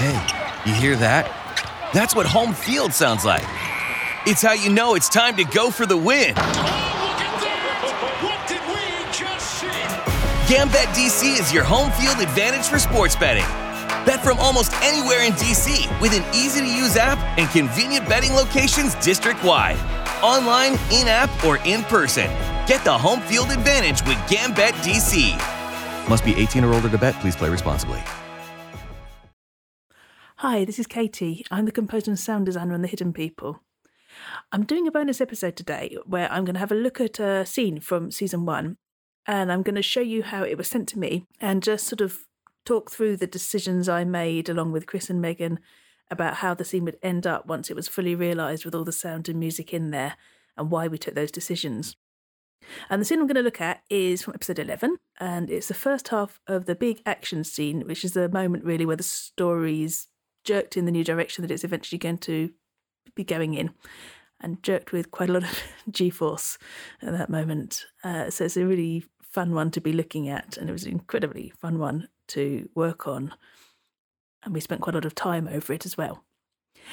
Hey, you hear that? That's what home field sounds like. It's how you know it's time to go for the win. Gambet DC is your home field advantage for sports betting. Bet from almost anywhere in DC with an easy to use app and convenient betting locations district wide. Online, in app, or in person. Get the home field advantage with Gambet DC. Must be 18 or older to bet. Please play responsibly. Hi, this is Katie. I'm the composer and sound designer on The Hidden People. I'm doing a bonus episode today where I'm going to have a look at a scene from season one and I'm going to show you how it was sent to me and just sort of talk through the decisions I made along with Chris and Megan about how the scene would end up once it was fully realised with all the sound and music in there and why we took those decisions. And the scene I'm going to look at is from episode 11, and it's the first half of the big action scene, which is the moment really where the story's jerked in the new direction that it's eventually going to be going in, and jerked with quite a lot of G force at that moment. Uh, so it's a really fun one to be looking at, and it was an incredibly fun one to work on. And we spent quite a lot of time over it as well.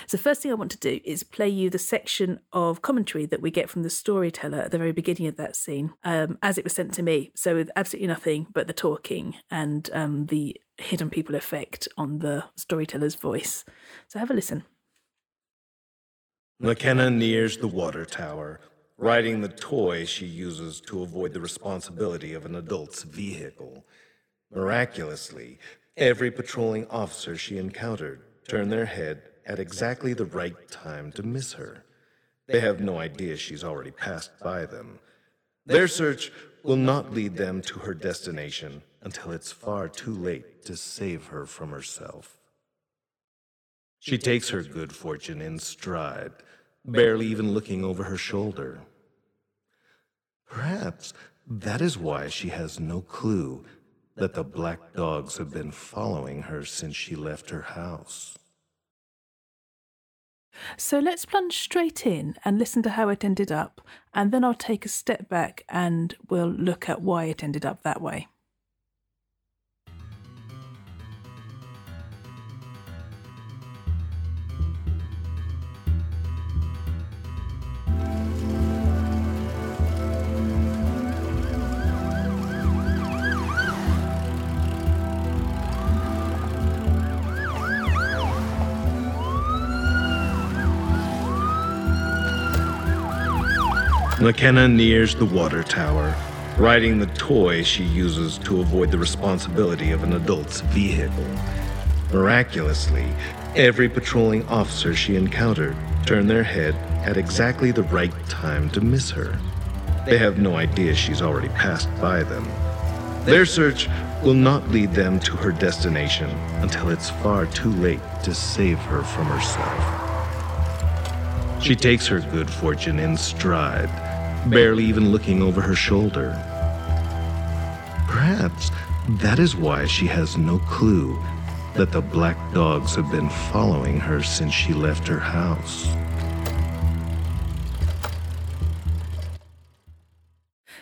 So, first thing I want to do is play you the section of commentary that we get from the storyteller at the very beginning of that scene, um, as it was sent to me. So, with absolutely nothing but the talking and um, the hidden people effect on the storyteller's voice. So, have a listen. McKenna nears the water tower, riding the toy she uses to avoid the responsibility of an adult's vehicle. Miraculously, every patrolling officer she encountered turned their head at exactly the right time to miss her. They have no idea she's already passed by them. Their search will not lead them to her destination until it's far too late to save her from herself. She takes her good fortune in stride, barely even looking over her shoulder. Perhaps that is why she has no clue that the black dogs have been following her since she left her house. So let's plunge straight in and listen to how it ended up, and then I'll take a step back and we'll look at why it ended up that way. McKenna nears the water tower, riding the toy she uses to avoid the responsibility of an adult's vehicle. Miraculously, every patrolling officer she encountered turned their head at exactly the right time to miss her. They have no idea she's already passed by them. Their search will not lead them to her destination until it's far too late to save her from herself. She takes her good fortune in stride, barely even looking over her shoulder. Perhaps that is why she has no clue that the black dogs have been following her since she left her house.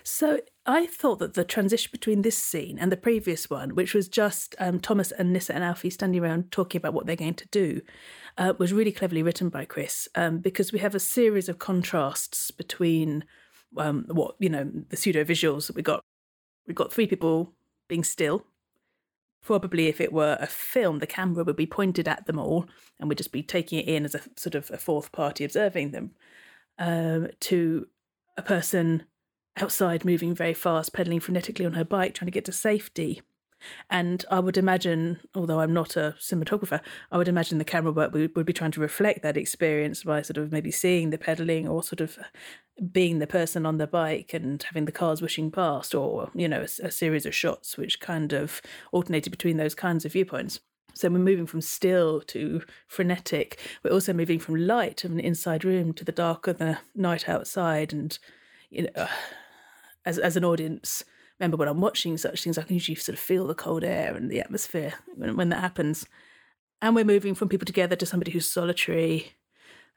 So I thought that the transition between this scene and the previous one, which was just um, Thomas and Nissa and Alfie standing around talking about what they're going to do, uh, was really cleverly written by Chris um, because we have a series of contrasts between um, what you know the pseudo visuals that we got. We've got three people being still. Probably, if it were a film, the camera would be pointed at them all, and we'd just be taking it in as a sort of a fourth party observing them. Um, to a person outside moving very fast, pedaling frenetically on her bike, trying to get to safety. And I would imagine, although I'm not a cinematographer, I would imagine the camera work would, would be trying to reflect that experience by sort of maybe seeing the pedaling or sort of being the person on the bike and having the cars wishing past, or, you know, a, a series of shots which kind of alternated between those kinds of viewpoints. So we're moving from still to frenetic. We're also moving from light of an inside room to the dark of the night outside. And, you know, as as an audience member when I'm watching such things, I can usually sort of feel the cold air and the atmosphere when, when that happens. And we're moving from people together to somebody who's solitary,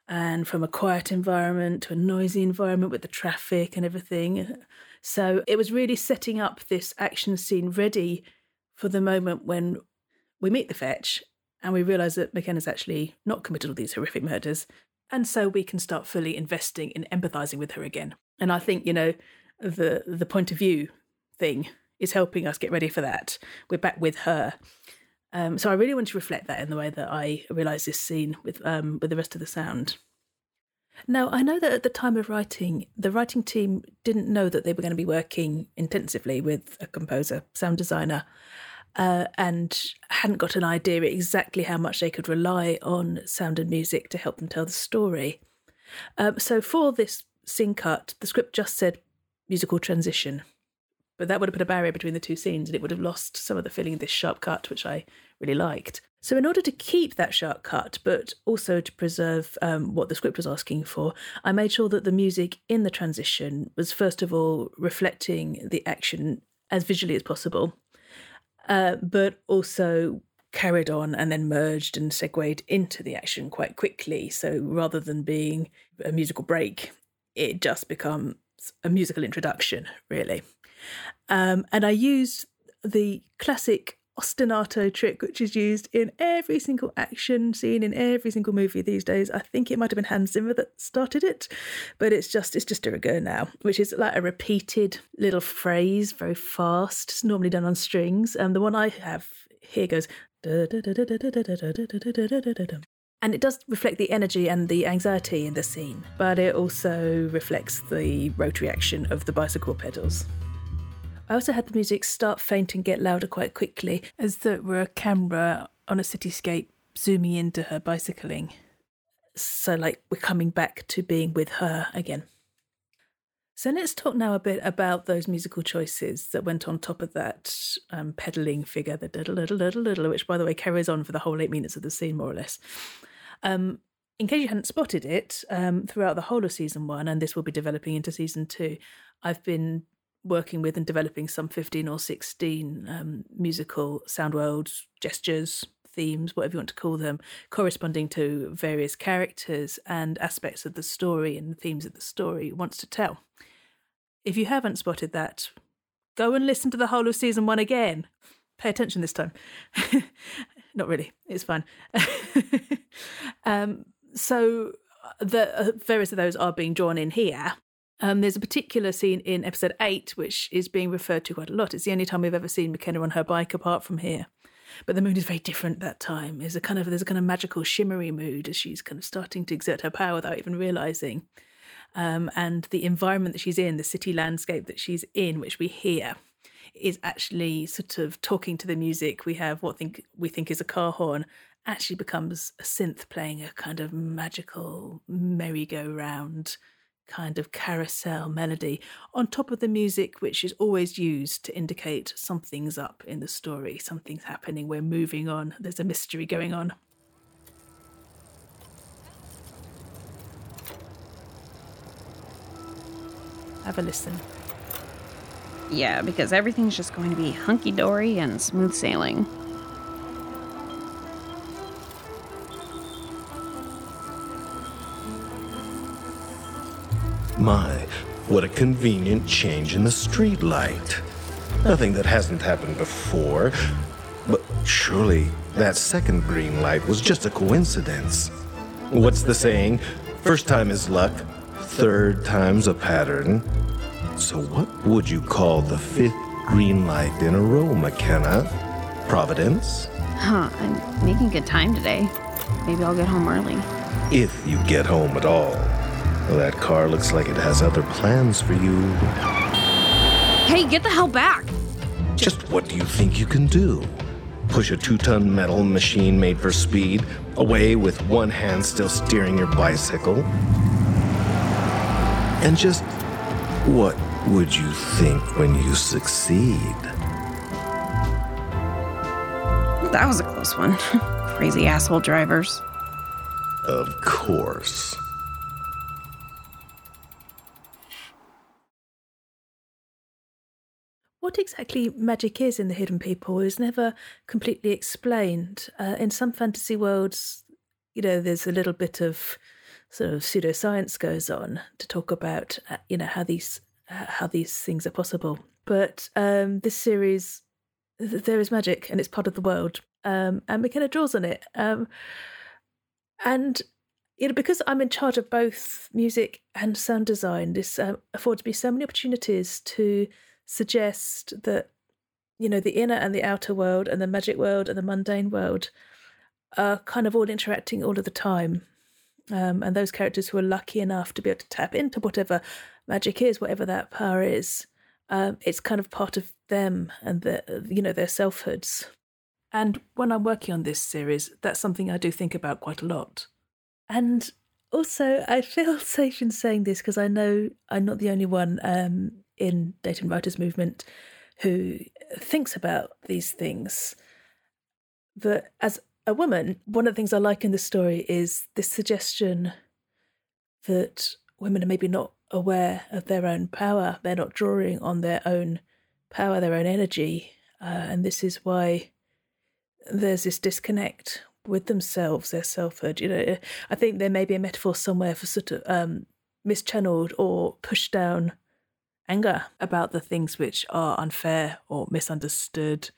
and from a quiet environment to a noisy environment with the traffic and everything. So it was really setting up this action scene ready for the moment when we meet the fetch and we realise that McKenna's actually not committed all these horrific murders. And so we can start fully investing in empathising with her again. And I think, you know, the the point of view thing is helping us get ready for that. We're back with her. Um, so I really want to reflect that in the way that I realise this scene with um, with the rest of the sound. Now I know that at the time of writing, the writing team didn't know that they were going to be working intensively with a composer, sound designer, uh, and hadn't got an idea exactly how much they could rely on sound and music to help them tell the story. Um, so for this scene cut, the script just said musical transition. But that would have put a barrier between the two scenes and it would have lost some of the feeling of this sharp cut, which I really liked. So, in order to keep that sharp cut, but also to preserve um, what the script was asking for, I made sure that the music in the transition was, first of all, reflecting the action as visually as possible, uh, but also carried on and then merged and segued into the action quite quickly. So, rather than being a musical break, it just becomes a musical introduction, really. Um, and I used the classic ostinato trick, which is used in every single action scene in every single movie these days. I think it might have been Hans Zimmer that started it, but it's just it's just a rigueur now, which is like a repeated little phrase, very fast. It's normally done on strings. And um, the one I have here goes. And it does reflect the energy and the anxiety in the scene, but it also reflects the rotary action of the bicycle pedals. I also had the music start faint and get louder quite quickly, as though it were a camera on a cityscape zooming into her bicycling. So, like, we're coming back to being with her again. So, let's talk now a bit about those musical choices that went on top of that um, pedaling figure, the diddle, diddle, diddle, diddle, which, by the way, carries on for the whole eight minutes of the scene, more or less. Um, in case you hadn't spotted it, um, throughout the whole of season one, and this will be developing into season two, I've been working with and developing some 15 or 16 um, musical sound worlds, gestures, themes, whatever you want to call them, corresponding to various characters and aspects of the story and themes that the story wants to tell. If you haven't spotted that, go and listen to the whole of season one again. Pay attention this time. Not really, it's fine. um, so the uh, various of those are being drawn in here. Um, there's a particular scene in episode eight which is being referred to quite a lot. It's the only time we've ever seen McKenna on her bike apart from here. But the moon is very different that time. There's a kind of there's a kind of magical shimmery mood as she's kind of starting to exert her power without even realizing. um, and the environment that she's in, the city landscape that she's in, which we hear, is actually sort of talking to the music. We have what think we think is a car horn, actually becomes a synth playing a kind of magical merry-go-round kind of carousel melody on top of the music, which is always used to indicate something's up in the story, something's happening, we're moving on, there's a mystery going on. Have a listen. Yeah, because everything's just going to be hunky dory and smooth sailing. My, what a convenient change in the street light. Nothing that hasn't happened before. But surely that second green light was just a coincidence. What's the saying? First time is luck, third time's a pattern. So what would you call the fifth green light in a row, McKenna? Providence? Huh, I'm making good time today. Maybe I'll get home early. If you get home at all. That car looks like it has other plans for you. Hey, get the hell back! Just what do you think you can do? Push a two ton metal machine made for speed away with one hand still steering your bicycle? And just what would you think when you succeed? That was a close one. Crazy asshole drivers. Of course. Exactly magic is in the Hidden People is never completely explained. Uh, in some fantasy worlds, you know, there's a little bit of sort of pseudoscience goes on to talk about, uh, you know, how these uh, how these things are possible. But um, this series, th- there is magic, and it's part of the world, um, and McKenna draws on it. Um, and you know, because I'm in charge of both music and sound design, this uh, affords me so many opportunities to suggest that you know the inner and the outer world and the magic world and the mundane world are kind of all interacting all of the time. Um, and those characters who are lucky enough to be able to tap into whatever magic is whatever that power is um, it's kind of part of them and their you know their selfhoods. And when i'm working on this series that's something i do think about quite a lot. And also i feel safe in saying this because i know i'm not the only one um, in Dayton Writers Movement who thinks about these things. That as a woman, one of the things I like in the story is this suggestion that women are maybe not aware of their own power. They're not drawing on their own power, their own energy. Uh, and this is why there's this disconnect with themselves, their selfhood. You know, I think there may be a metaphor somewhere for sort of um, mischanneled or pushed down anger about the things which are unfair or misunderstood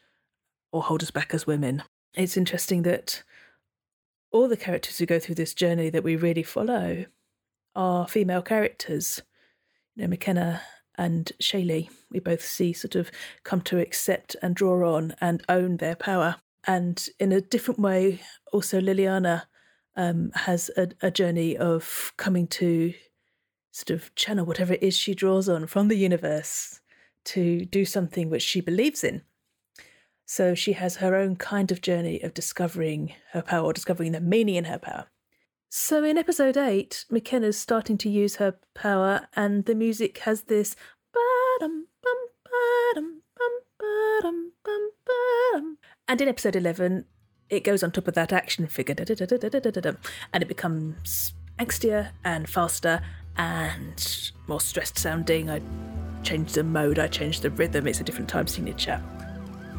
or hold us back as women. It's interesting that all the characters who go through this journey that we really follow are female characters. You know, McKenna and Shaylee, we both see sort of come to accept and draw on and own their power. And in a different way, also Liliana um, has a, a journey of coming to sort of channel whatever it is she draws on from the universe to do something which she believes in. So she has her own kind of journey of discovering her power, or discovering the meaning in her power. So in episode 8, McKenna's starting to use her power, and the music has this. And in episode 11, it goes on top of that action figure, and it becomes angstier and faster and more stressed sounding. I changed the mode, I changed the rhythm, it's a different time signature.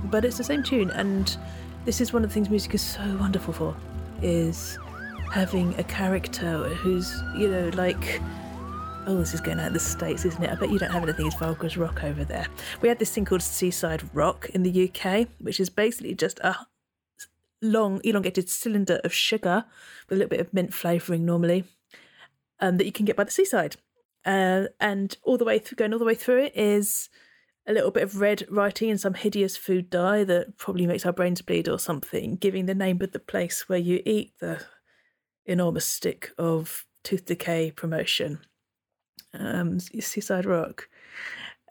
But it's the same tune, and this is one of the things music is so wonderful for, is having a character who's, you know, like oh, this is going out of the States, isn't it? I bet you don't have anything as vulgar as rock over there. We had this thing called Seaside Rock in the UK, which is basically just a long, elongated cylinder of sugar with a little bit of mint flavouring normally, um, that you can get by the seaside. Uh, and all the way through, going all the way through it is a little bit of red writing and some hideous food dye that probably makes our brains bleed or something, giving the name of the place where you eat the enormous stick of tooth decay promotion. um, Seaside Rock.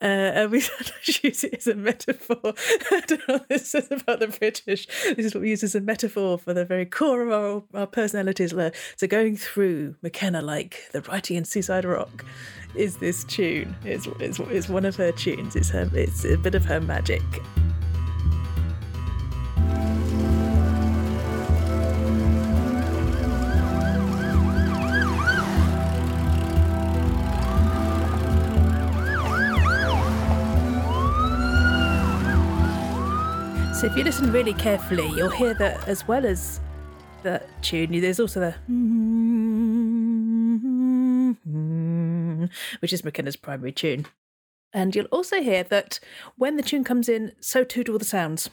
Uh, and we sometimes use it as a metaphor. I don't know what this says about the British. This is what we use as a metaphor for the very core of our, our personalities. So going through McKenna, like the writing in Seaside Rock, is this tune. It's, it's, it's one of her tunes. It's her. It's a bit of her magic. So if you listen really carefully, you'll hear that as well as the tune, there's also the which is McKenna's primary tune. And you'll also hear that when the tune comes in, so too do all the sounds.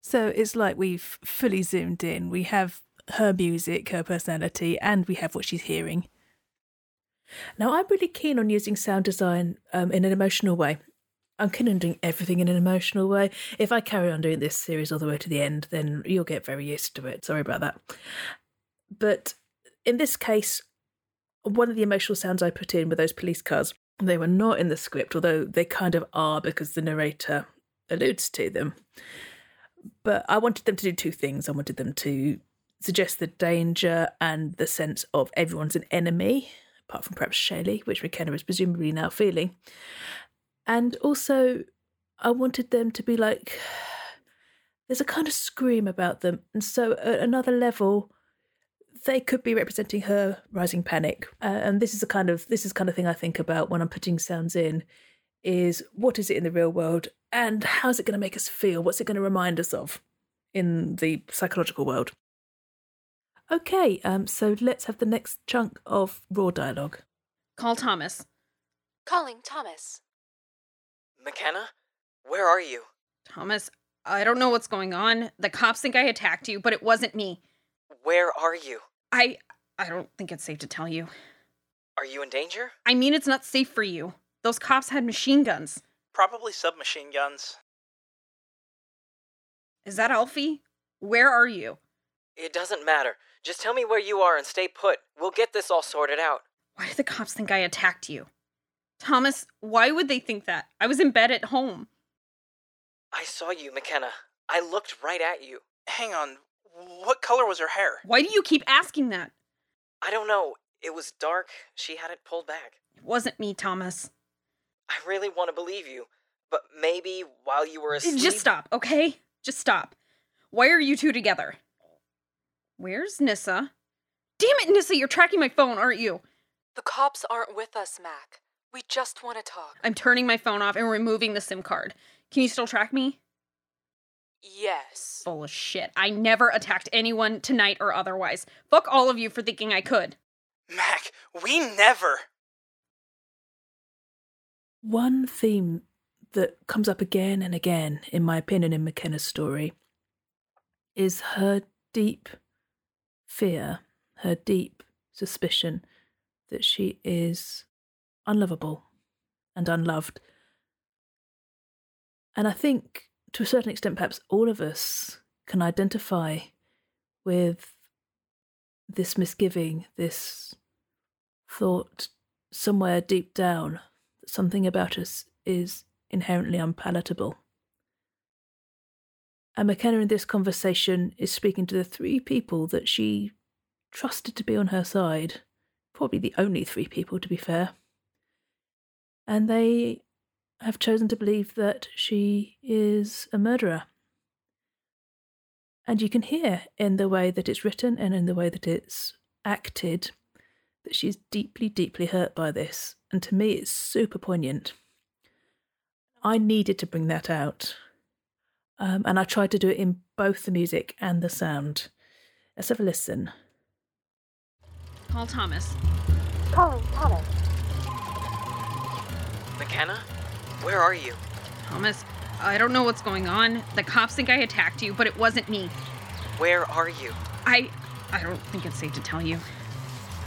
So it's like we've fully zoomed in. We have her music, her personality, and we have what she's hearing. Now, I'm really keen on using sound design um, in an emotional way. I'm doing everything in an emotional way. If I carry on doing this series all the way to the end, then you'll get very used to it. Sorry about that. But in this case, one of the emotional sounds I put in were those police cars. They were not in the script, although they kind of are because the narrator alludes to them. But I wanted them to do two things. I wanted them to suggest the danger and the sense of everyone's an enemy, apart from perhaps Shaylee, which McKenna is presumably now feeling. And also, I wanted them to be like, there's a kind of scream about them. And so, at another level, they could be representing her rising panic. Uh, and this is the kind of this is kind of thing I think about when I'm putting sounds in. Is what is it in the real world, and how's it going to make us feel? What's it going to remind us of in the psychological world? Okay, um, so let's have the next chunk of raw dialogue. Call Thomas. Calling Thomas. McKenna? Where are you? Thomas, I don't know what's going on. The cops think I attacked you, but it wasn't me. Where are you? I I don't think it's safe to tell you. Are you in danger? I mean it's not safe for you. Those cops had machine guns. Probably submachine guns. Is that Alfie? Where are you? It doesn't matter. Just tell me where you are and stay put. We'll get this all sorted out. Why do the cops think I attacked you? Thomas, why would they think that? I was in bed at home. I saw you, McKenna. I looked right at you. Hang on. What color was her hair? Why do you keep asking that? I don't know. It was dark. She had it pulled back. It wasn't me, Thomas. I really want to believe you, but maybe while you were asleep. Just stop, okay? Just stop. Why are you two together? Where's Nissa? Damn it, Nissa, you're tracking my phone, aren't you? The cops aren't with us, Mac. We just want to talk. I'm turning my phone off and removing the SIM card. Can you still track me? Yes. Full of shit. I never attacked anyone tonight or otherwise. Fuck all of you for thinking I could. Mac, we never. One theme that comes up again and again, in my opinion, in McKenna's story is her deep fear, her deep suspicion that she is unlovable and unloved. And I think to a certain extent, perhaps all of us can identify with this misgiving, this thought somewhere deep down that something about us is inherently unpalatable. And McKenna in this conversation is speaking to the three people that she trusted to be on her side, probably the only three people to be fair and they have chosen to believe that she is a murderer. And you can hear in the way that it's written and in the way that it's acted that she's deeply, deeply hurt by this. And to me, it's super poignant. I needed to bring that out. Um, and I tried to do it in both the music and the sound. Let's have a listen. Call Thomas. Calling Thomas. McKenna? Where are you? Thomas, I don't know what's going on. The cops think I attacked you, but it wasn't me. Where are you? I. I don't think it's safe to tell you.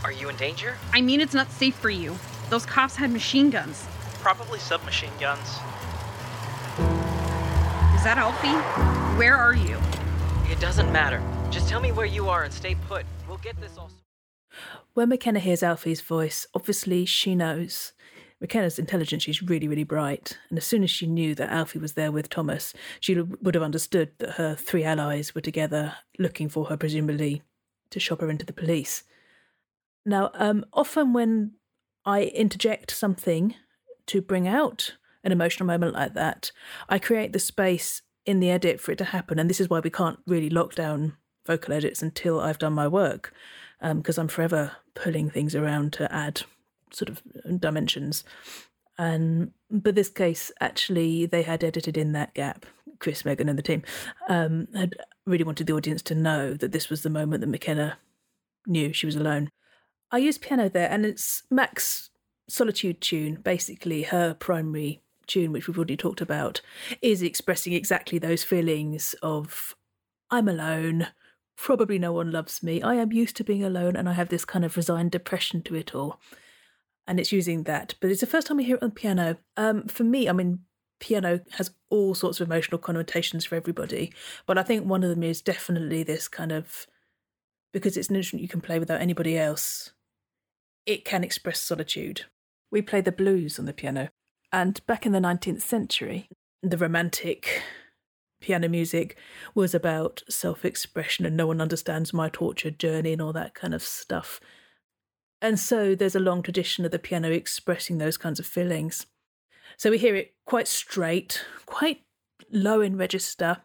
Are you in danger? I mean, it's not safe for you. Those cops had machine guns. Probably submachine guns. Is that Alfie? Where are you? It doesn't matter. Just tell me where you are and stay put. We'll get this all. When McKenna hears Alfie's voice, obviously she knows. McKenna's intelligent, she's really, really bright. And as soon as she knew that Alfie was there with Thomas, she would have understood that her three allies were together looking for her, presumably to shop her into the police. Now, um, often when I interject something to bring out an emotional moment like that, I create the space in the edit for it to happen. And this is why we can't really lock down vocal edits until I've done my work, because um, I'm forever pulling things around to add sort of dimensions. And but this case, actually, they had edited in that gap. Chris, Megan, and the team um, had really wanted the audience to know that this was the moment that McKenna knew she was alone. I used piano there, and it's Mac's Solitude tune, basically her primary tune, which we've already talked about, is expressing exactly those feelings of I'm alone, probably no one loves me, I am used to being alone, and I have this kind of resigned depression to it all and it's using that. But it's the first time we hear it on piano. Um, for me, I mean, piano has all sorts of emotional connotations for everybody, but I think one of them is definitely this kind of because it's an instrument you can play without anybody else. It can express solitude. We play the blues on the piano, and back in the 19th century, the romantic piano music was about self expression and no one understands my tortured journey and all that kind of stuff. And so there's a long tradition of the piano expressing those kinds of feelings. So we hear it quite straight, quite low in register.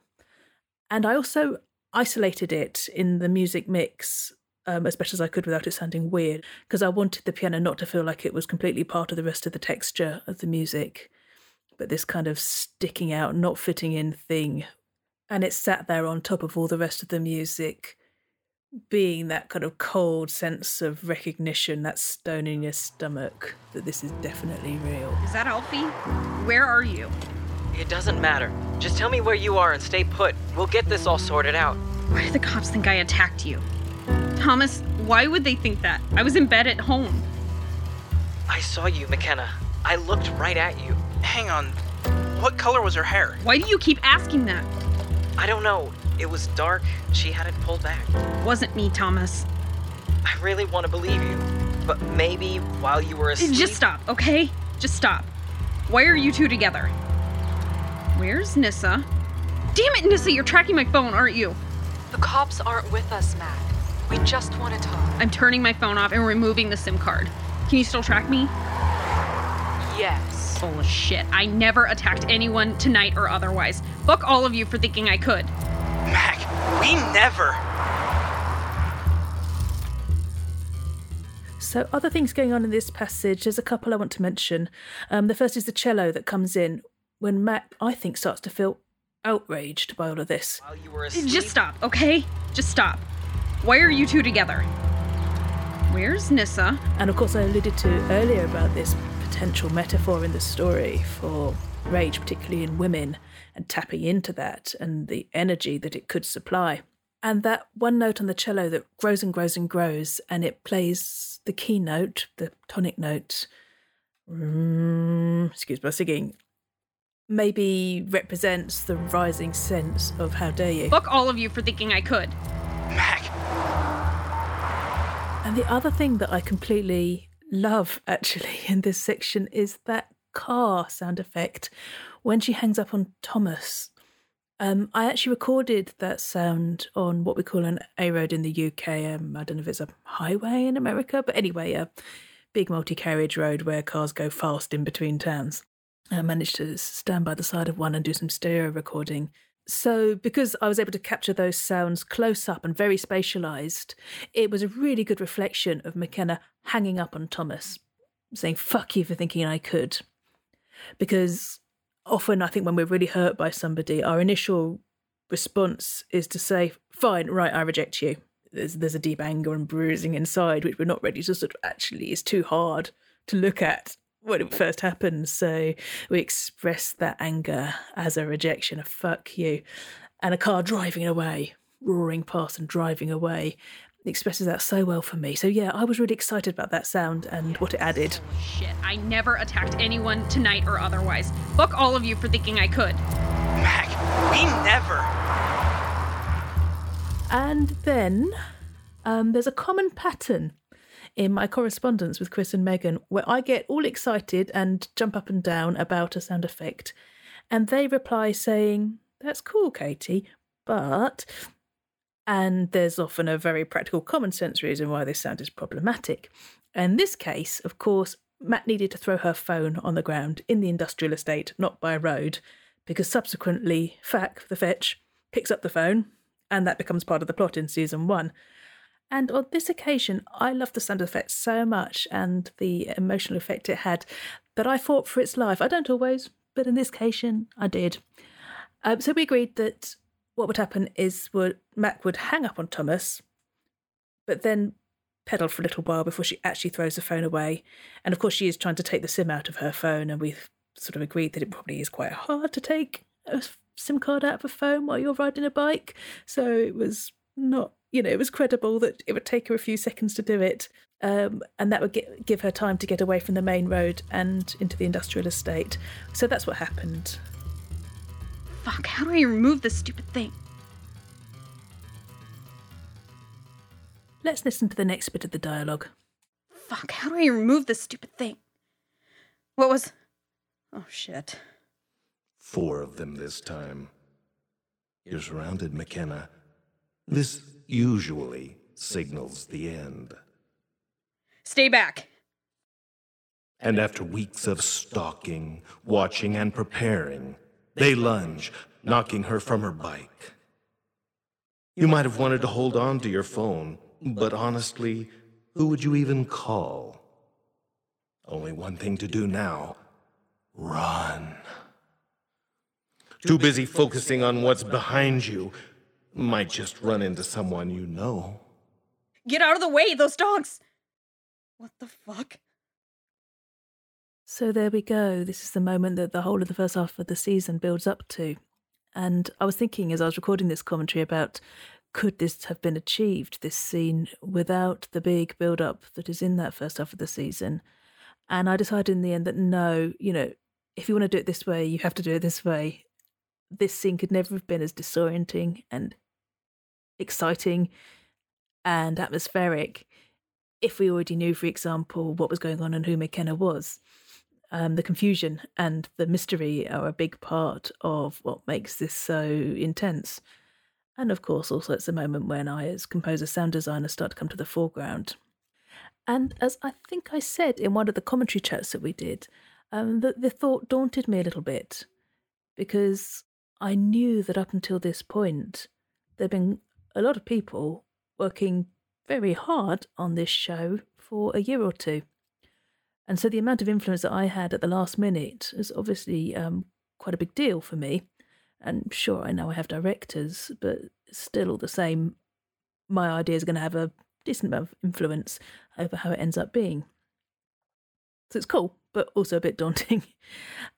And I also isolated it in the music mix um, as best as I could without it sounding weird, because I wanted the piano not to feel like it was completely part of the rest of the texture of the music, but this kind of sticking out, not fitting in thing. And it sat there on top of all the rest of the music being that kind of cold sense of recognition, that stone in your stomach, that this is definitely real. Is that Alfie? Where are you? It doesn't matter. Just tell me where you are and stay put. We'll get this all sorted out. Why do the cops think I attacked you? Thomas, why would they think that? I was in bed at home. I saw you, McKenna. I looked right at you. Hang on. What color was her hair? Why do you keep asking that? I don't know. It was dark. She had it pulled back. Wasn't me, Thomas. I really want to believe you, but maybe while you were asleep. Just stop, okay? Just stop. Why are you two together? Where's Nissa? Damn it, Nissa, you're tracking my phone, aren't you? The cops aren't with us, Mac. We just want to talk. I'm turning my phone off and removing the SIM card. Can you still track me? Yes. Full of shit. I never attacked anyone tonight or otherwise. Fuck all of you for thinking I could. Mac, we never. So, other things going on in this passage, there's a couple I want to mention. Um, the first is the cello that comes in when Mac, I think, starts to feel outraged by all of this. While you were asleep. Just stop, okay? Just stop. Why are you two together? Where's Nissa? And of course, I alluded to earlier about this potential metaphor in the story for rage, particularly in women, and tapping into that and the energy that it could supply. And that one note on the cello that grows and grows and grows, and it plays the key note, the tonic note, mm, excuse my singing, maybe represents the rising sense of how dare you. Fuck all of you for thinking I could. Mac. And the other thing that I completely love actually in this section is that car sound effect when she hangs up on Thomas. Um, I actually recorded that sound on what we call an A road in the UK. Um, I don't know if it's a highway in America, but anyway, a big multi carriage road where cars go fast in between towns. I managed to stand by the side of one and do some stereo recording. So, because I was able to capture those sounds close up and very spatialized, it was a really good reflection of McKenna hanging up on Thomas, saying, fuck you for thinking I could. Because often I think when we're really hurt by somebody, our initial response is to say, fine, right, I reject you. There's, there's a deep anger and bruising inside, which we're not ready to sort of actually is too hard to look at when it first happens. So we express that anger as a rejection, a fuck you. And a car driving away, roaring past and driving away, expresses that so well for me. So yeah, I was really excited about that sound and what it added. Shit, I never attacked anyone tonight or otherwise. Fuck all of you for thinking I could. Mac, we never. And then um, there's a common pattern in my correspondence with Chris and Megan, where I get all excited and jump up and down about a sound effect. And they reply saying, That's cool, Katie, but. And there's often a very practical common sense reason why this sound is problematic. In this case, of course, Mac needed to throw her phone on the ground in the industrial estate, not by a road, because subsequently, Fack, the fetch, picks up the phone, and that becomes part of the plot in season one. And on this occasion, I loved the sound effect so much and the emotional effect it had that I fought for its life. I don't always, but in this occasion, I did. Um, so we agreed that what would happen is would, Mac would hang up on Thomas, but then pedal for a little while before she actually throws the phone away. And of course, she is trying to take the SIM out of her phone, and we've sort of agreed that it probably is quite hard to take a SIM card out of a phone while you're riding a bike. So it was not, you know, it was credible that it would take her a few seconds to do it. Um, and that would get, give her time to get away from the main road and into the industrial estate. So that's what happened. Fuck, how do I remove this stupid thing? Let's listen to the next bit of the dialogue. Fuck, how do I remove this stupid thing? What was. Oh shit. Four of them this time. You're surrounded, McKenna. This usually signals the end. Stay back. And after weeks of stalking, watching, and preparing, they lunge, knocking her from her bike. You might have wanted to hold on to your phone, but honestly, who would you even call? Only one thing to do now run. Too busy focusing on what's behind you, might just run into someone you know. Get out of the way, those dogs! What the fuck? So there we go. This is the moment that the whole of the first half of the season builds up to. And I was thinking as I was recording this commentary about could this have been achieved, this scene, without the big build up that is in that first half of the season? And I decided in the end that no, you know, if you want to do it this way, you have to do it this way. This scene could never have been as disorienting and exciting and atmospheric if we already knew, for example, what was going on and who McKenna was. Um, the confusion and the mystery are a big part of what makes this so intense. And of course, also it's a moment when I, as composer sound designer, start to come to the foreground. And as I think I said in one of the commentary chats that we did, um, the, the thought daunted me a little bit because I knew that up until this point, there'd been a lot of people working very hard on this show for a year or two. And so the amount of influence that I had at the last minute is obviously um, quite a big deal for me. And sure, I know I have directors, but still, all the same, my idea is going to have a decent amount of influence over how it ends up being. So it's cool, but also a bit daunting.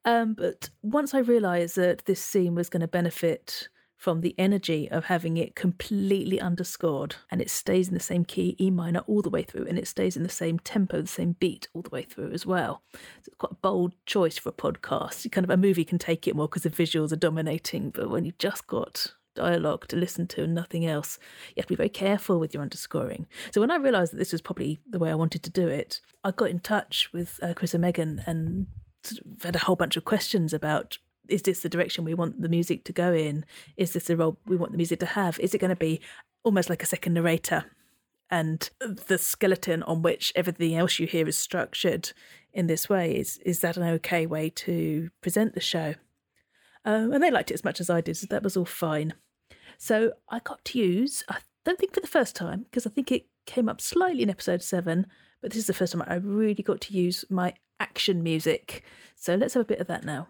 Um, but once I realised that this scene was going to benefit from the energy of having it completely underscored and it stays in the same key E minor all the way through and it stays in the same tempo, the same beat all the way through as well. So it's quite a bold choice for a podcast. You kind of a movie can take it more because the visuals are dominating, but when you've just got dialogue to listen to and nothing else, you have to be very careful with your underscoring. So when I realised that this was probably the way I wanted to do it, I got in touch with uh, Chris and Megan and sort of had a whole bunch of questions about is this the direction we want the music to go in? Is this the role we want the music to have? Is it going to be almost like a second narrator? And the skeleton on which everything else you hear is structured in this way is is that an okay way to present the show? Um, and they liked it as much as I did, so that was all fine. So I got to use, I don't think for the first time, because I think it came up slightly in episode seven, but this is the first time I really got to use my action music. So let's have a bit of that now.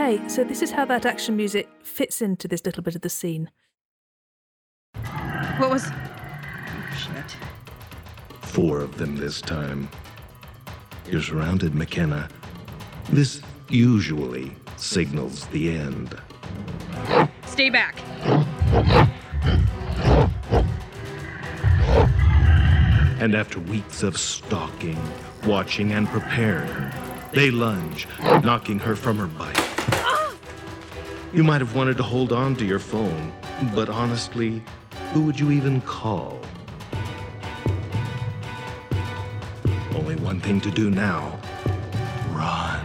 Okay, so this is how that action music fits into this little bit of the scene. What was. Oh, shit. Four of them this time. You're surrounded, McKenna. This usually signals the end. Stay back. And after weeks of stalking, watching, and preparing, they lunge, knocking her from her bike. You might have wanted to hold on to your phone, but honestly, who would you even call? Only one thing to do now run.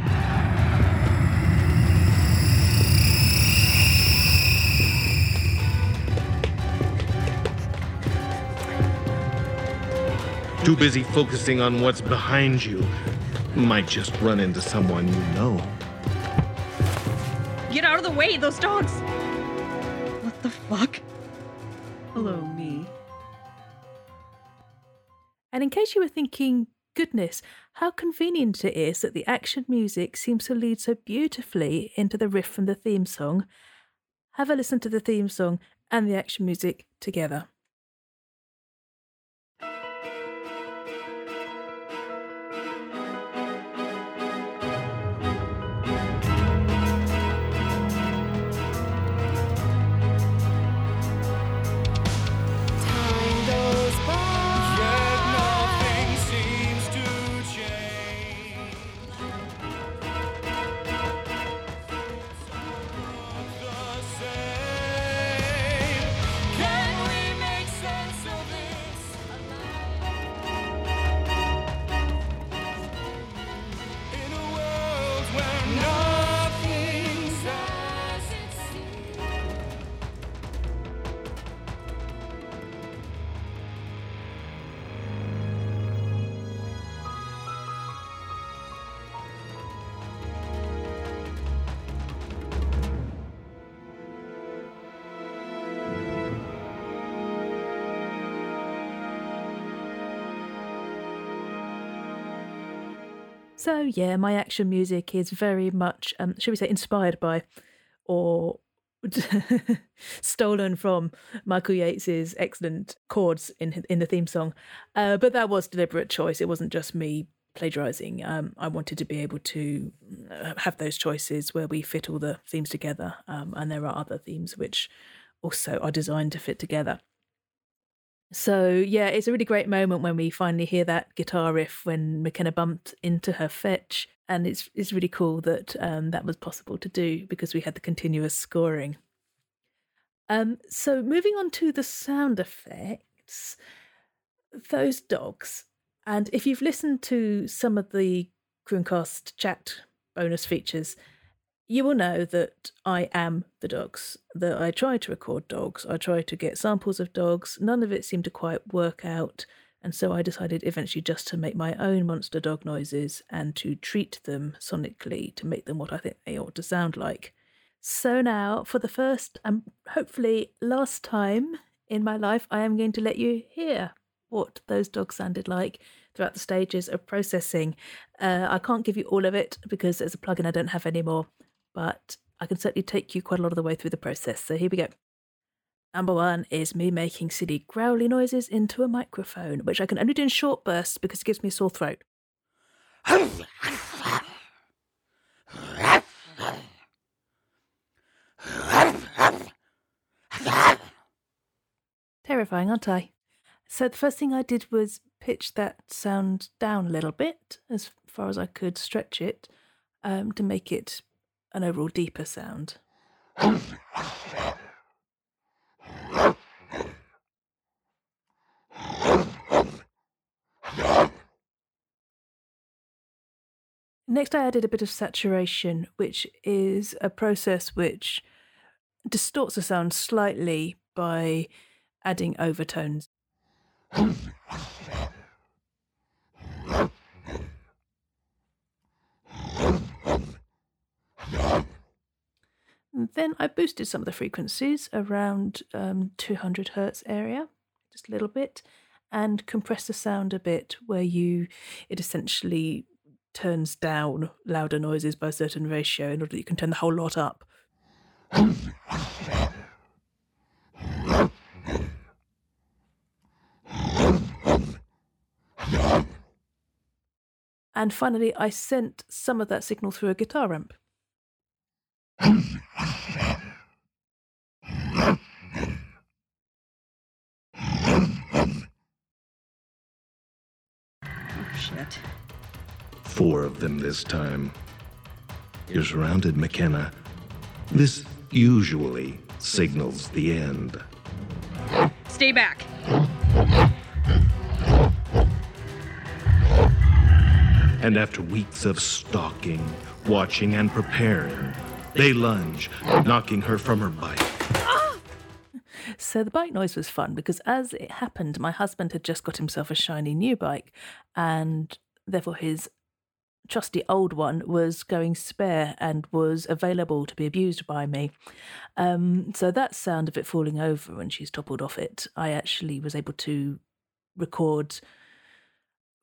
Too busy focusing on what's behind you. Might just run into someone you know. Get out of the way, those dogs! What the fuck? Hello, me. And in case you were thinking, goodness, how convenient it is that the action music seems to lead so beautifully into the riff from the theme song, have a listen to the theme song and the action music together. So yeah, my action music is very much, um, should we say, inspired by, or stolen from Michael Yates's excellent chords in in the theme song. Uh, but that was deliberate choice. It wasn't just me plagiarizing. Um, I wanted to be able to uh, have those choices where we fit all the themes together, um, and there are other themes which also are designed to fit together. So yeah, it's a really great moment when we finally hear that guitar riff when McKenna bumped into her fetch, and it's it's really cool that um, that was possible to do because we had the continuous scoring. Um, so moving on to the sound effects, those dogs, and if you've listened to some of the Crewcast chat bonus features, you will know that I am the dogs, that I try to record dogs, I try to get samples of dogs. None of it seemed to quite work out. And so I decided eventually just to make my own monster dog noises and to treat them sonically to make them what I think they ought to sound like. So now, for the first and hopefully last time in my life, I am going to let you hear what those dogs sounded like throughout the stages of processing. Uh, I can't give you all of it because there's a plugin I don't have anymore but I can certainly take you quite a lot of the way through the process. So here we go. Number one is me making silly growly noises into a microphone, which I can only do in short bursts because it gives me a sore throat. Terrifying, aren't I? So the first thing I did was pitch that sound down a little bit, as far as I could stretch it, um, to make it an overall deeper sound. Next, I added a bit of saturation, which is a process which distorts the sound slightly by adding overtones. Then I boosted some of the frequencies around um, 200 hertz area, just a little bit, and compressed the sound a bit, where you it essentially turns down louder noises by a certain ratio in order that you can turn the whole lot up. And finally, I sent some of that signal through a guitar amp. Oh, shit. Four of them this time. You're surrounded, McKenna. This usually signals the end. Stay back. And after weeks of stalking, watching, and preparing, they lunge, knocking her from her bike. So the bike noise was fun because as it happened, my husband had just got himself a shiny new bike, and therefore his trusty old one was going spare and was available to be abused by me. Um, so that sound of it falling over when she's toppled off it, I actually was able to record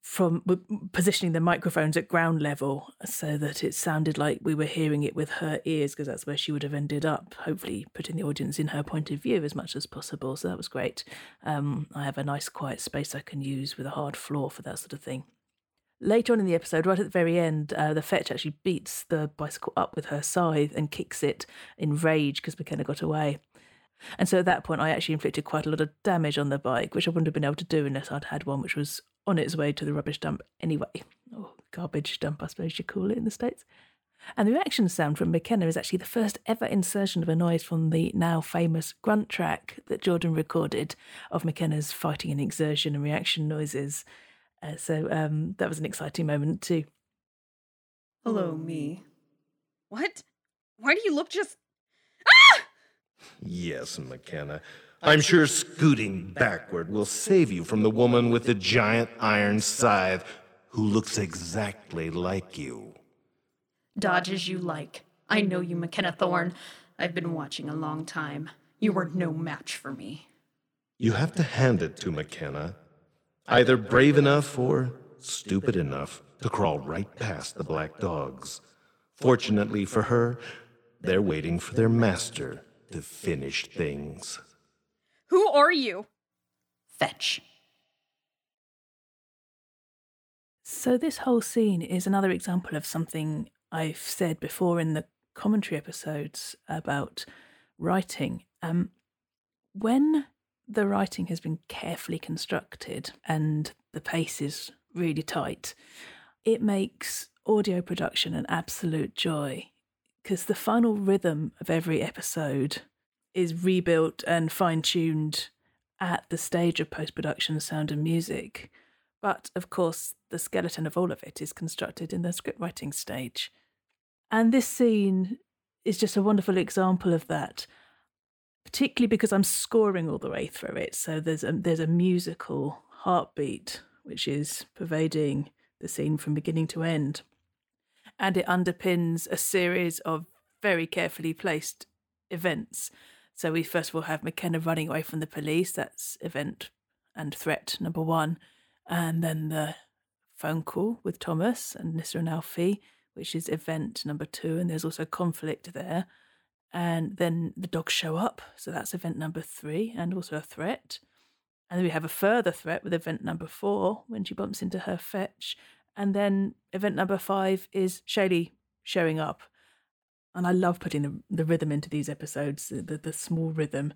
from positioning the microphones at ground level so that it sounded like we were hearing it with her ears because that's where she would have ended up hopefully putting the audience in her point of view as much as possible. So that was great. Um, i have a nice quiet space i can use with a hard floor for that sort of thing. Later on in the episode right at the very end uh, the fetch actually beats the bicycle up with her scythe and kicks it in rage because mckenna got away. And so at that point, I actually inflicted quite a lot of damage on the bike, which I wouldn't have been able to do unless I'd had one which was on its way to the rubbish dump anyway. Or garbage dump, I suppose you call it in the States. And the reaction sound from McKenna is actually the first ever insertion of a noise from the now famous grunt track that Jordan recorded of McKenna's fighting and exertion and reaction noises. Uh, so um, that was an exciting moment too. Hello, me. What? Why do you look just. Ah! Yes, McKenna. I'm sure scooting backward will save you from the woman with the giant iron scythe who looks exactly like you. Dodge as you like. I know you, McKenna Thorne. I've been watching a long time. You were no match for me. You have to hand it to McKenna. Either brave enough or stupid enough to crawl right past the black dogs. Fortunately for her, they're waiting for their master to finish things. Who are you? Fetch. So, this whole scene is another example of something I've said before in the commentary episodes about writing. Um, when the writing has been carefully constructed and the pace is really tight, it makes audio production an absolute joy because the final rhythm of every episode is rebuilt and fine tuned at the stage of post production sound and music. But of course, the skeleton of all of it is constructed in the script writing stage. And this scene is just a wonderful example of that, particularly because I'm scoring all the way through it. So there's a, there's a musical heartbeat which is pervading the scene from beginning to end. And it underpins a series of very carefully placed events. So we first of all have McKenna running away from the police. That's event and threat number one. And then the phone call with Thomas and Nissa and Alfie, which is event number two. And there's also conflict there. And then the dogs show up. So that's event number three and also a threat. And then we have a further threat with event number four when she bumps into her fetch. And then event number five is Shaylee showing up. And I love putting the, the rhythm into these episodes, the, the small rhythm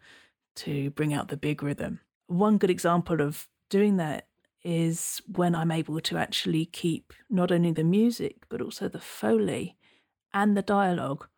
to bring out the big rhythm. One good example of doing that is when I'm able to actually keep not only the music, but also the foley and the dialogue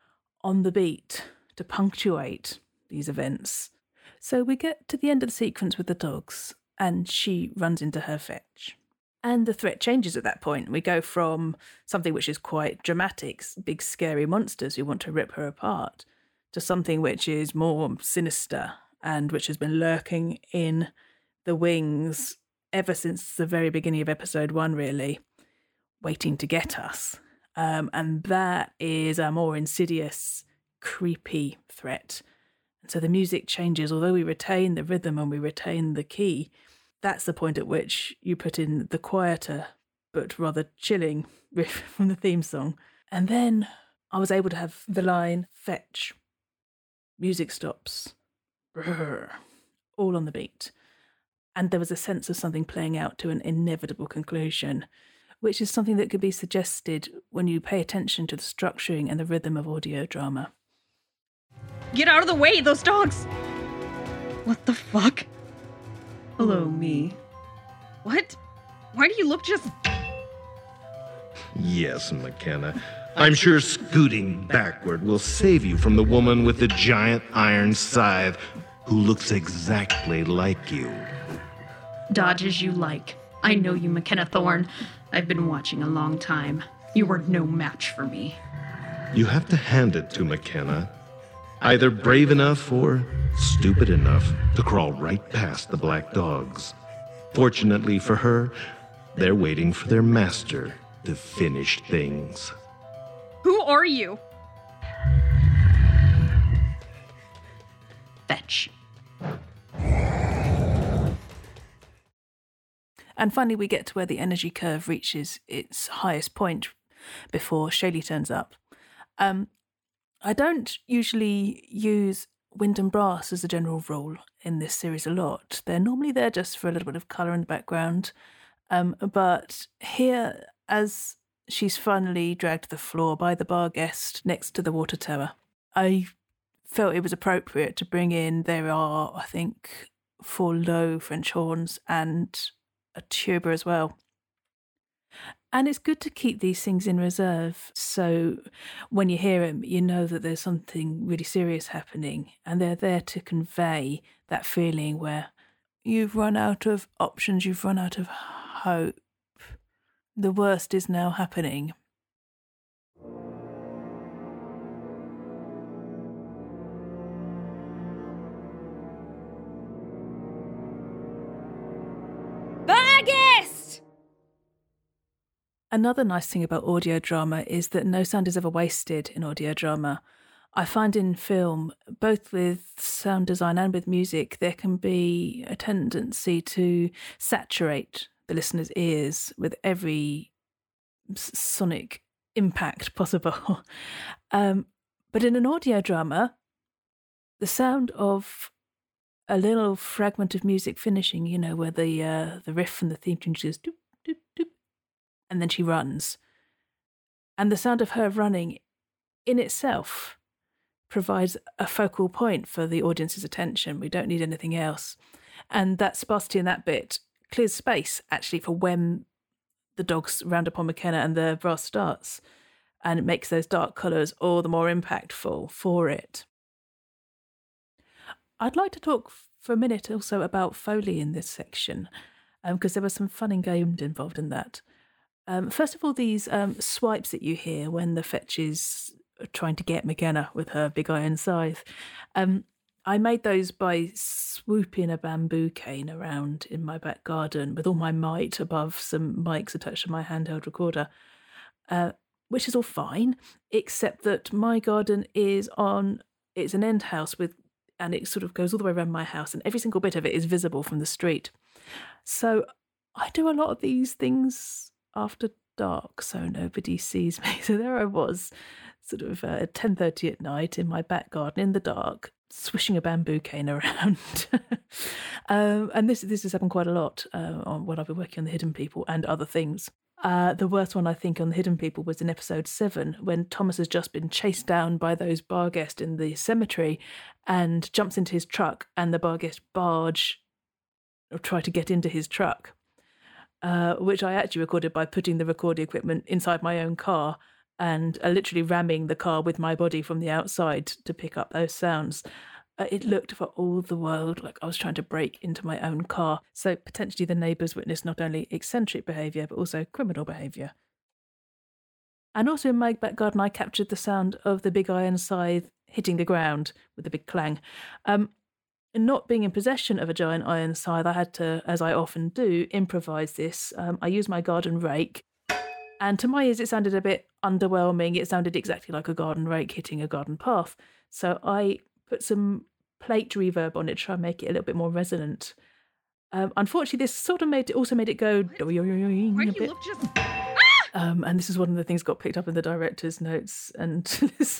on the beat to punctuate these events. So we get to the end of the sequence with the dogs, and she runs into her fetch. And the threat changes at that point. We go from something which is quite dramatic, big scary monsters who want to rip her apart, to something which is more sinister and which has been lurking in the wings ever since the very beginning of episode one, really, waiting to get us. Um, and that is a more insidious, creepy threat. And so the music changes, although we retain the rhythm and we retain the key, that's the point at which you put in the quieter but rather chilling riff from the theme song. And then I was able to have the line fetch. Music stops. Brrr, all on the beat. And there was a sense of something playing out to an inevitable conclusion, which is something that could be suggested when you pay attention to the structuring and the rhythm of audio drama. Get out of the way, those dogs! What the fuck? Hello, hmm. me. What? Why do you look just. Yes, McKenna. I'm sure scooting backward will save you from the woman with the giant iron scythe who looks exactly like you. Dodge as you like. I know you, McKenna Thorne. I've been watching a long time. You were no match for me. You have to hand it to McKenna. Either brave enough or stupid enough to crawl right past the black dogs. Fortunately for her, they're waiting for their master to finish things. Who are you? Fetch. And finally, we get to where the energy curve reaches its highest point before Shaylee turns up. Um, I don't usually use wind and brass as a general rule in this series a lot. They're normally there just for a little bit of colour in the background. Um, but here, as she's finally dragged to the floor by the barghest next to the water tower, I felt it was appropriate to bring in. There are, I think, four low French horns and a tuba as well. And it's good to keep these things in reserve. So when you hear them, you know that there's something really serious happening. And they're there to convey that feeling where you've run out of options, you've run out of hope. The worst is now happening. Another nice thing about audio drama is that no sound is ever wasted in audio drama. I find in film, both with sound design and with music, there can be a tendency to saturate the listener's ears with every sonic impact possible. um, but in an audio drama, the sound of a little fragment of music finishing, you know, where the uh, the riff and the theme tune just doop, and then she runs. And the sound of her running in itself provides a focal point for the audience's attention. We don't need anything else. And that sparsity in that bit clears space actually for when the dogs round upon McKenna and the brass starts. And it makes those dark colours all the more impactful for it. I'd like to talk for a minute also about Foley in this section, because um, there was some fun and games involved in that. Um, first of all, these um, swipes that you hear when the fetch is trying to get McKenna with her big iron scythe. Um, I made those by swooping a bamboo cane around in my back garden with all my might above some mics attached to my handheld recorder, uh, which is all fine, except that my garden is on, it's an end house with, and it sort of goes all the way around my house, and every single bit of it is visible from the street. So I do a lot of these things after dark, so nobody sees me. So there I was, sort of uh, at ten thirty at night in my back garden in the dark, swishing a bamboo cane around. um, and this this has happened quite a lot uh, on when I've been working on the Hidden People and other things. Uh, the worst one I think on the Hidden People was in episode seven when Thomas has just been chased down by those barghests in the cemetery, and jumps into his truck, and the barghests barge or try to get into his truck. Uh, which I actually recorded by putting the recording equipment inside my own car and uh, literally ramming the car with my body from the outside to pick up those sounds. Uh, it looked for all the world like I was trying to break into my own car. So potentially the neighbours witnessed not only eccentric behaviour but also criminal behaviour. And also in my back garden, I captured the sound of the big iron scythe hitting the ground with a big clang. Um, not being in possession of a giant iron scythe, I had to, as I often do, improvise this. Um, I used my garden rake, and to my ears, it sounded a bit underwhelming. It sounded exactly like a garden rake hitting a garden path. So I put some plate reverb on it to try and make it a little bit more resonant. Um, unfortunately, this sort of made it also made it go just Um, and this is one of the things got picked up in the director's notes, and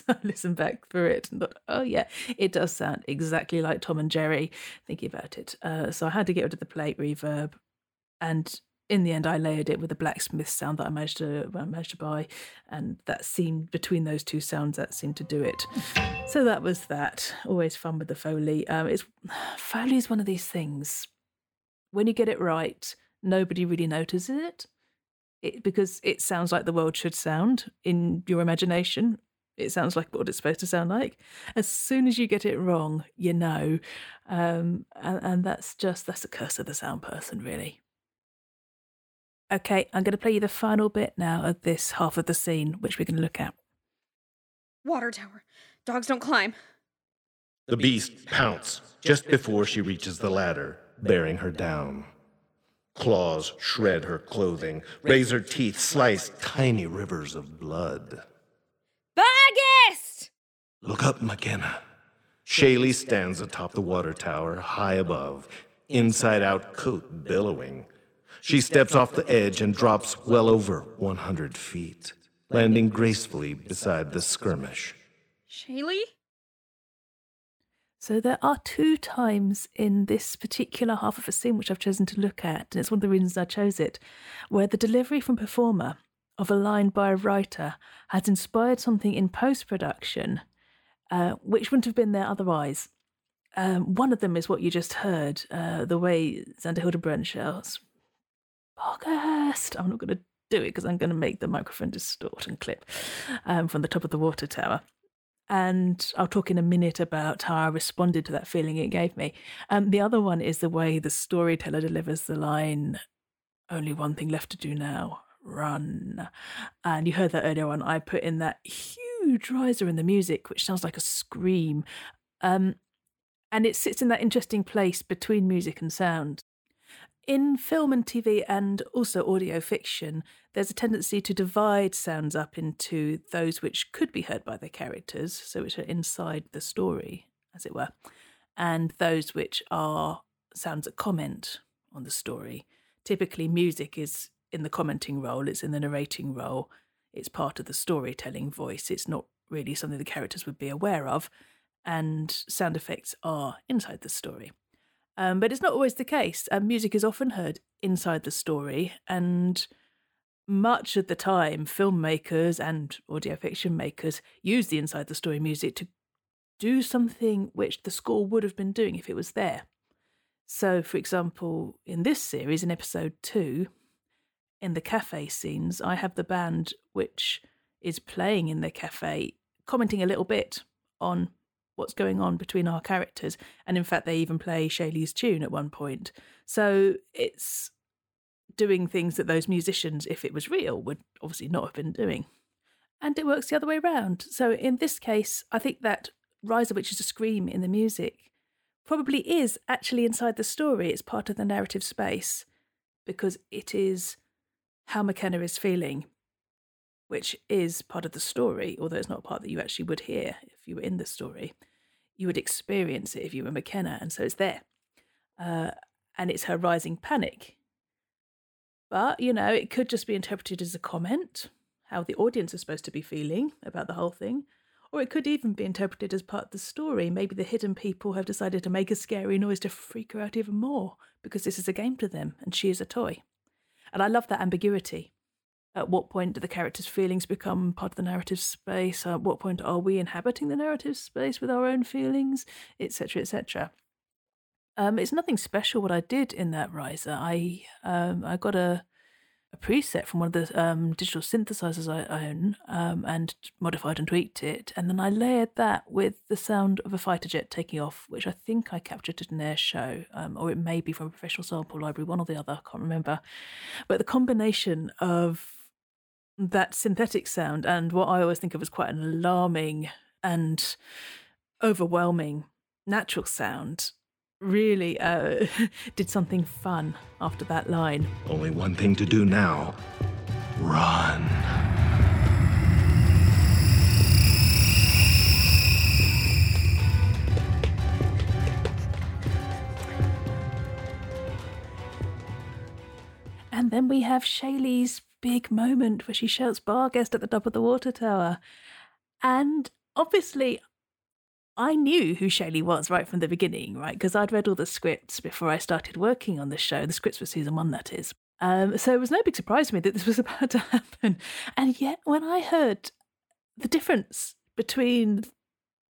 listen back for it and thought, oh yeah, it does sound exactly like Tom and Jerry. Thinking about it, uh, so I had to get rid of the plate reverb, and in the end, I layered it with a blacksmith sound that I managed to I managed to buy, and that seemed between those two sounds that seemed to do it. So that was that. Always fun with the foley. Um, it's foley is one of these things. When you get it right, nobody really notices it it, because it sounds like the world should sound in your imagination. It sounds like what it's supposed to sound like. As soon as you get it wrong, you know, um, and, and that's just that's the curse of the sound person, really. Okay, I'm going to play you the final bit now of this half of the scene, which we're going to look at. water tower? Dogs don't climb. The beast pounce just before she reaches the ladder, bearing her down. Claws shred her clothing, razor teeth slice tiny rivers of blood. Barghest! Look up, McKenna. Shaylee stands atop the water tower, high above, inside out coat billowing. She steps off the edge and drops well over 100 feet, landing gracefully beside the skirmish. Shaylee? So there are two times in this particular half of a scene which I've chosen to look at, and it's one of the reasons I chose it, where the delivery from performer of a line by a writer has inspired something in post production, uh, which wouldn't have been there otherwise. Um, one of them is what you just heard, uh, the way Xander Hildebrand shouts, Barghest! I'm not going to do it because I'm going to make the microphone distort and clip um, from the top of the water tower. And I'll talk in a minute about how I responded to that feeling it gave me. Um, the other one is the way the storyteller delivers the line, only one thing left to do now run. And you heard that earlier on. I put in that huge riser in the music, which sounds like a scream. Um, and it sits in that interesting place between music and sound. In film and TV and also audio fiction, there's a tendency to divide sounds up into those which could be heard by the characters, so which are inside the story, as it were, and those which are sounds that comment on the story. Typically, music is in the commenting role, it's in the narrating role, it's part of the storytelling voice, it's not really something the characters would be aware of, and sound effects are inside the story. Um, but it's not always the case. Um, music is often heard inside the story, and much of the time, filmmakers and audio fiction makers use the inside the story music to do something which the score would have been doing if it was there. So, for example, in this series, in episode two, in the cafe scenes, I have the band which is playing in the cafe, commenting a little bit on what's going on between our characters. And in fact, they even play Shaylee's tune at one point. So it's doing things that those musicians, if it was real, would obviously not have been doing. And it works the other way around. So in this case, I think that Riser, which is a scream in the music, probably is actually inside the story. It's part of the narrative space because it is how McKenna is feeling, which is part of the story, although it's not a part that you actually would hear if you were in the story. You would experience it if you were McKenna, and so it's there. Uh, and it's her rising panic. But, you know, it could just be interpreted as a comment, how the audience is supposed to be feeling about the whole thing. Or it could even be interpreted as part of the story. Maybe the hidden people have decided to make a scary noise to freak her out even more because this is a game to them and she is a toy. And I love that ambiguity. At what point do the characters' feelings become part of the narrative space? At what point are we inhabiting the narrative space with our own feelings, etc., etc.? Um, it's nothing special what I did in that riser. I um, I got a a preset from one of the um, digital synthesizers I own um, and modified and tweaked it, and then I layered that with the sound of a fighter jet taking off, which I think I captured at an air show, um, or it may be from a professional sample library, one or the other, I can't remember. But the combination of that synthetic sound and what I always think of as quite an alarming and overwhelming natural sound really uh, did something fun after that line. Only one thing to do now run. And then we have Shaylee's big moment where she shouts barghest at the top of the water tower. And obviously, I knew who Shaylee was right from the beginning, right? Because I'd read all the scripts before I started working on the show, the scripts for season one, that is. Um, so it was no big surprise to me that this was about to happen. And yet, when I heard the difference between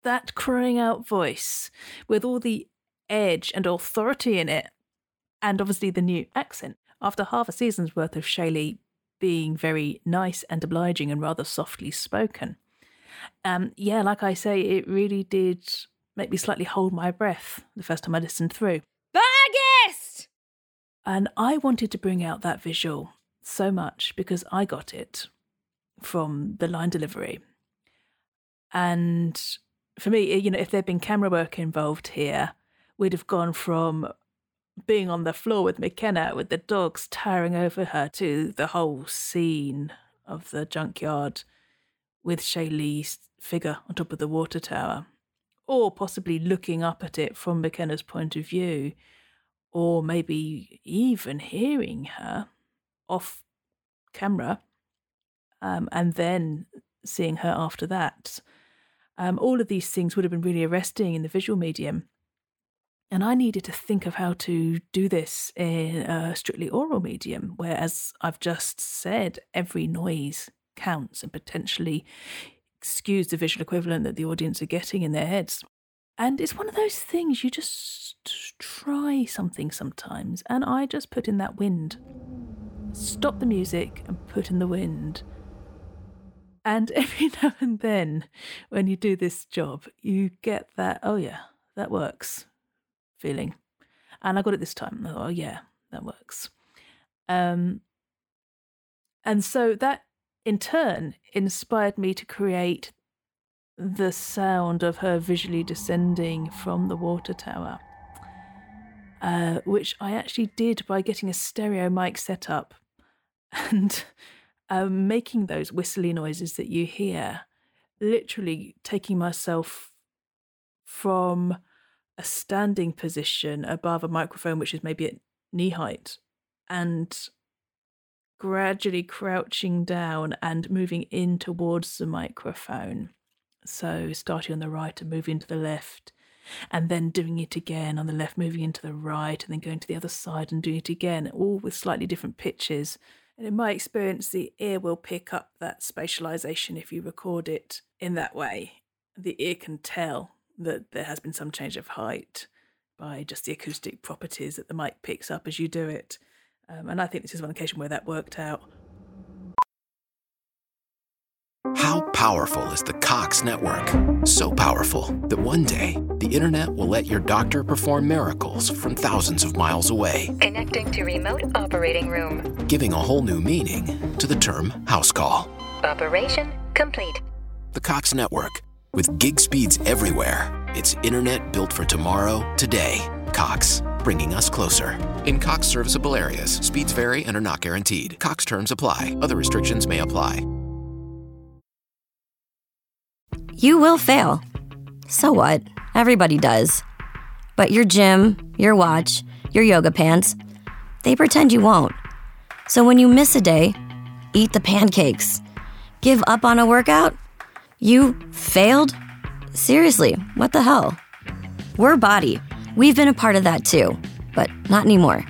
that crying out voice with all the edge and authority in it, and obviously the new accent, after half a season's worth of Shaylee being very nice and obliging and rather softly spoken, um, yeah, like I say, it really did make me slightly hold my breath the first time I listened through. Barghest! And I wanted to bring out that visual so much because I got it from the line delivery. And for me, you know, if there'd been camera work involved here, we'd have gone from being on the floor with McKenna with the dogs towering over her to the whole scene of the junkyard with Shaylee's figure on top of the water tower, or possibly looking up at it from McKenna's point of view, or maybe even hearing her off camera, um, and then seeing her after that. Um, all of these things would have been really arresting in the visual medium. And I needed to think of how to do this in a strictly oral medium, where, as I've just said, every noise counts and potentially skews the visual equivalent that the audience are getting in their heads. And it's one of those things you just try something sometimes. And I just put in that wind. Stop the music and put in the wind. And every now and then, when you do this job, you get that, oh yeah, that works feeling. And I got it this time. Oh yeah, that works. Um, and so that in turn inspired me to create the sound of her visually descending from the water tower, uh, which I actually did by getting a stereo mic set up and um, making those whistly noises that you hear, literally taking myself from a standing position above a microphone, which is maybe at knee height, and gradually crouching down and moving in towards the microphone. So, starting on the right and moving to the left, and then doing it again on the left, moving into the right, and then going to the other side and doing it again, all with slightly different pitches. And in my experience, the ear will pick up that spatialization if you record it in that way. The ear can tell that there has been some change of height by just the acoustic properties that the mic picks up as you do it. Um, and I think this is one occasion where that worked out. How powerful is the Cox network? So powerful that one day the internet will let your doctor perform miracles from thousands of miles away, Connecting to remote operating room. giving a whole new meaning to the term house call. Operation complete. The Cox network, with gig speeds everywhere, it's internet built for tomorrow, today. Cox, bringing us closer. In Cox serviceable areas, speeds vary and are not guaranteed. Cox terms apply, other restrictions may apply. You will fail. So what? Everybody does. But your gym, your watch, your yoga pants, they pretend you won't. So when you miss a day, eat the pancakes. Give up on a workout? You failed? Seriously, what the hell? We're BODi. We've been a part of that too, but not anymore.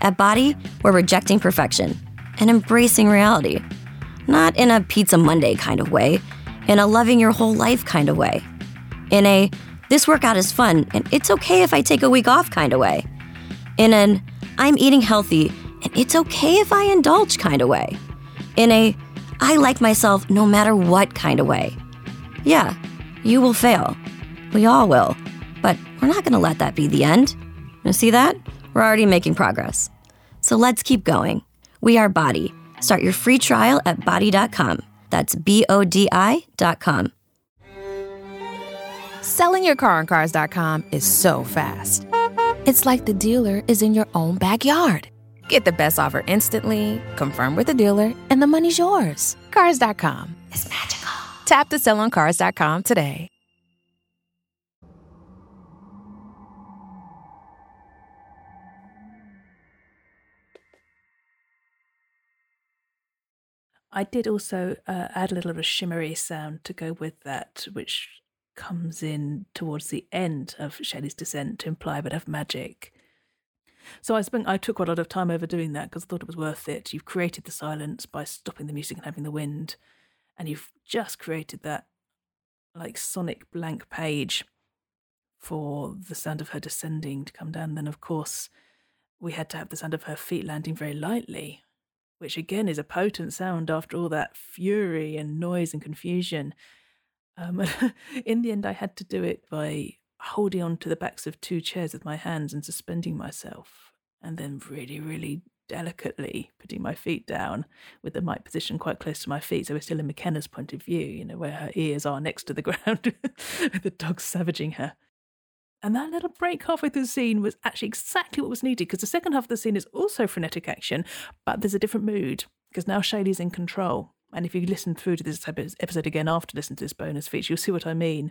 At BODi, we're rejecting perfection and embracing reality. Not in a Pizza Monday kind of way, in a loving your whole life kind of way. In a this workout is fun and it's okay if I take a week off kind of way. In an I'm eating healthy and it's okay if I indulge kind of way. In a I like myself no matter what kind of way. Yeah, you will fail. We all will. But we're not going to let that be the end. You see that? We're already making progress. So let's keep going. We are BODi. Start your free trial at bodi.com. That's B O D I.com. Selling your car on Cars.com is so fast. It's like the dealer is in your own backyard. Get the best offer instantly, confirm with the dealer, and the money's yours. Cars.com is magical. Tap to sell on Cars.com today. I did also uh, add a little bit of a shimmery sound to go with that, which comes in towards the end of Shaylee's descent to imply a bit of magic. So I spent I took quite a lot of time over doing that because I thought it was worth it. You've created the silence by stopping the music and having the wind, and you've just created that like sonic blank page for the sound of her descending to come down. Then of course we had to have the sound of her feet landing very lightly, which again is a potent sound after all that fury and noise and confusion. Um, in the end, I had to do it by holding on to the backs of two chairs with my hands and suspending myself, and then really, really delicately putting my feet down with the mic position quite close to my feet. So we're still in McKenna's point of view, you know, where her ears are next to the ground with the dog savaging her. And that little break halfway through the scene was actually exactly what was needed because the second half of the scene is also frenetic action, but there's a different mood because now Shaylee's in control. And if you listen through to this episode again after listening to this bonus feature, you'll see what I mean.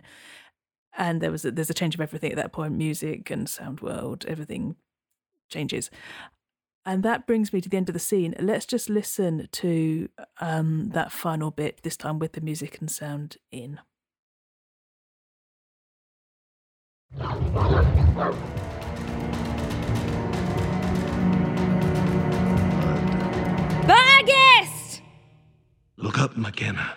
And there was a, there's a change of everything at that point, music and sound world, everything changes. And that brings me to the end of the scene. Let's just listen to um, that final bit, this time with the music and sound in. Barghest! Look up, McKenna.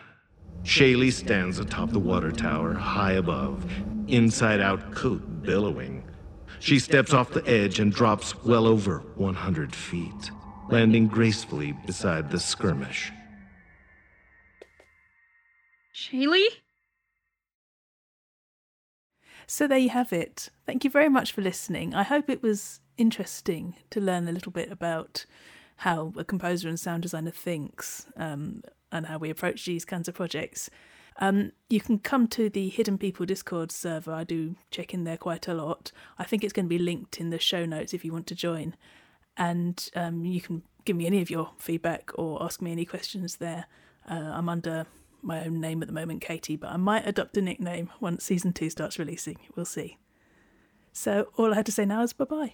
Shaylee stands atop the water tower, high above, inside out coat billowing. She steps off the edge and drops well over 100 feet, landing gracefully beside the skirmish. Shaylee? So there you have it. Thank you very much for listening. I hope it was interesting to learn a little bit about how a composer and sound designer thinks um, and how we approach these kinds of projects. Um, you can come to the Hidden People Discord server. I do check in there quite a lot. I think it's going to be linked in the show notes if you want to join. And um, you can give me any of your feedback or ask me any questions there. Uh, I'm under my own name at the moment, Katie, but I might adopt a nickname once season two starts releasing. We'll see. So all I had to say now is bye bye.